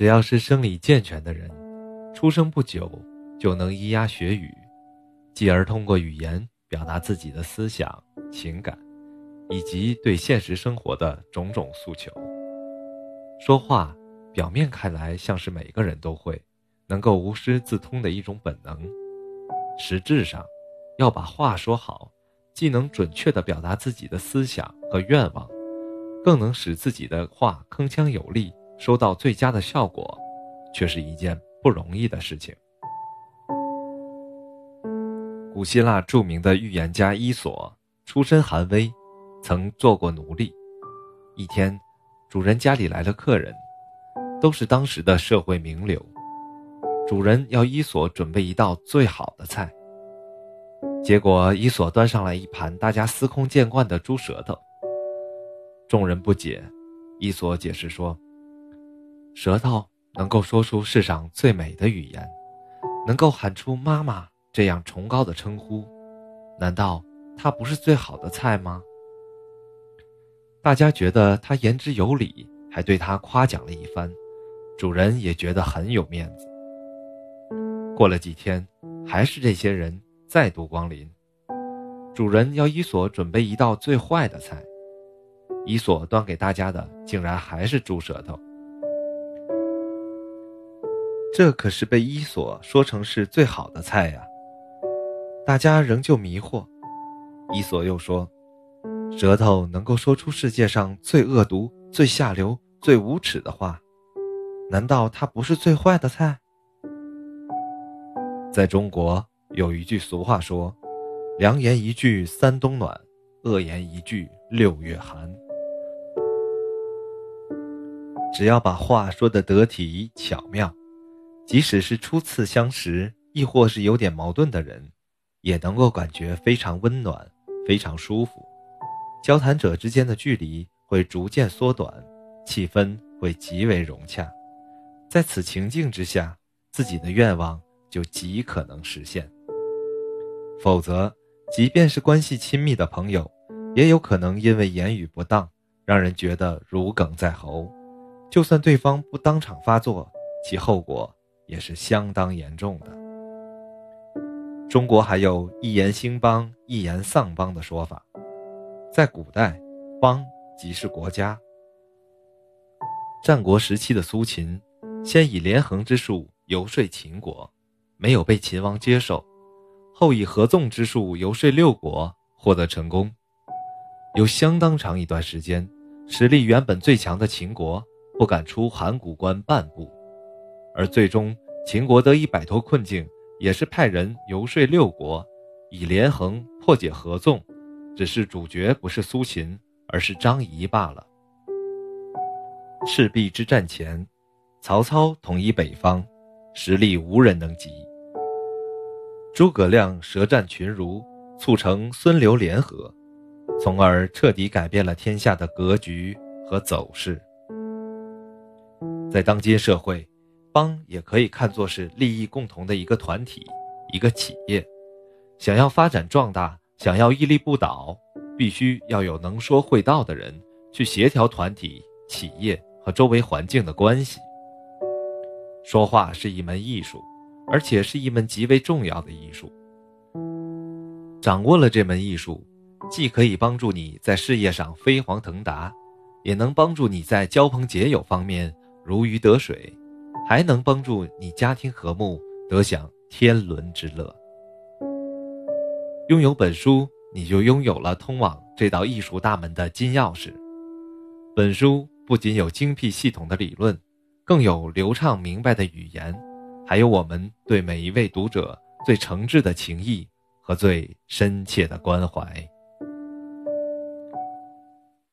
只要是生理健全的人，出生不久就能咿呀学语，继而通过语言表达自己的思想、情感，以及对现实生活的种种诉求。说话，表面看来像是每个人都会，能够无师自通的一种本能，实质上，要把话说好，既能准确地表达自己的思想和愿望，更能使自己的话铿锵有力。收到最佳的效果，却是一件不容易的事情。古希腊著名的预言家伊索出身寒微，曾做过奴隶。一天，主人家里来了客人，都是当时的社会名流。主人要伊索准备一道最好的菜，结果伊索端上来一盘大家司空见惯的猪舌头。众人不解，伊索解释说。舌头能够说出世上最美的语言，能够喊出“妈妈”这样崇高的称呼，难道它不是最好的菜吗？大家觉得他言之有理，还对他夸奖了一番，主人也觉得很有面子。过了几天，还是这些人再度光临，主人要伊索准备一道最坏的菜，伊索端给大家的竟然还是猪舌头。这可是被伊索说成是最好的菜呀！大家仍旧迷惑。伊索又说：“舌头能够说出世界上最恶毒、最下流、最无耻的话，难道它不是最坏的菜？”在中国有一句俗话说：“良言一句三冬暖，恶言一句六月寒。”只要把话说得得体巧妙。即使是初次相识，亦或是有点矛盾的人，也能够感觉非常温暖，非常舒服。交谈者之间的距离会逐渐缩短，气氛会极为融洽。在此情境之下，自己的愿望就极可能实现。否则，即便是关系亲密的朋友，也有可能因为言语不当，让人觉得如鲠在喉。就算对方不当场发作，其后果。也是相当严重的。中国还有一言兴邦，一言丧邦的说法。在古代，邦即是国家。战国时期的苏秦，先以连横之术游说秦国，没有被秦王接受；后以合纵之术游说六国，获得成功。有相当长一段时间，实力原本最强的秦国不敢出函谷关半步。而最终，秦国得以摆脱困境，也是派人游说六国，以连横破解合纵，只是主角不是苏秦，而是张仪罢了。赤壁之战前，曹操统一北方，实力无人能及。诸葛亮舌战群儒，促成孙刘联合，从而彻底改变了天下的格局和走势。在当今社会。邦也可以看作是利益共同的一个团体，一个企业，想要发展壮大，想要屹立不倒，必须要有能说会道的人去协调团体、企业和周围环境的关系。说话是一门艺术，而且是一门极为重要的艺术。掌握了这门艺术，既可以帮助你在事业上飞黄腾达，也能帮助你在交朋结友方面如鱼得水。还能帮助你家庭和睦，得享天伦之乐。拥有本书，你就拥有了通往这道艺术大门的金钥匙。本书不仅有精辟系统的理论，更有流畅明白的语言，还有我们对每一位读者最诚挚的情谊和最深切的关怀。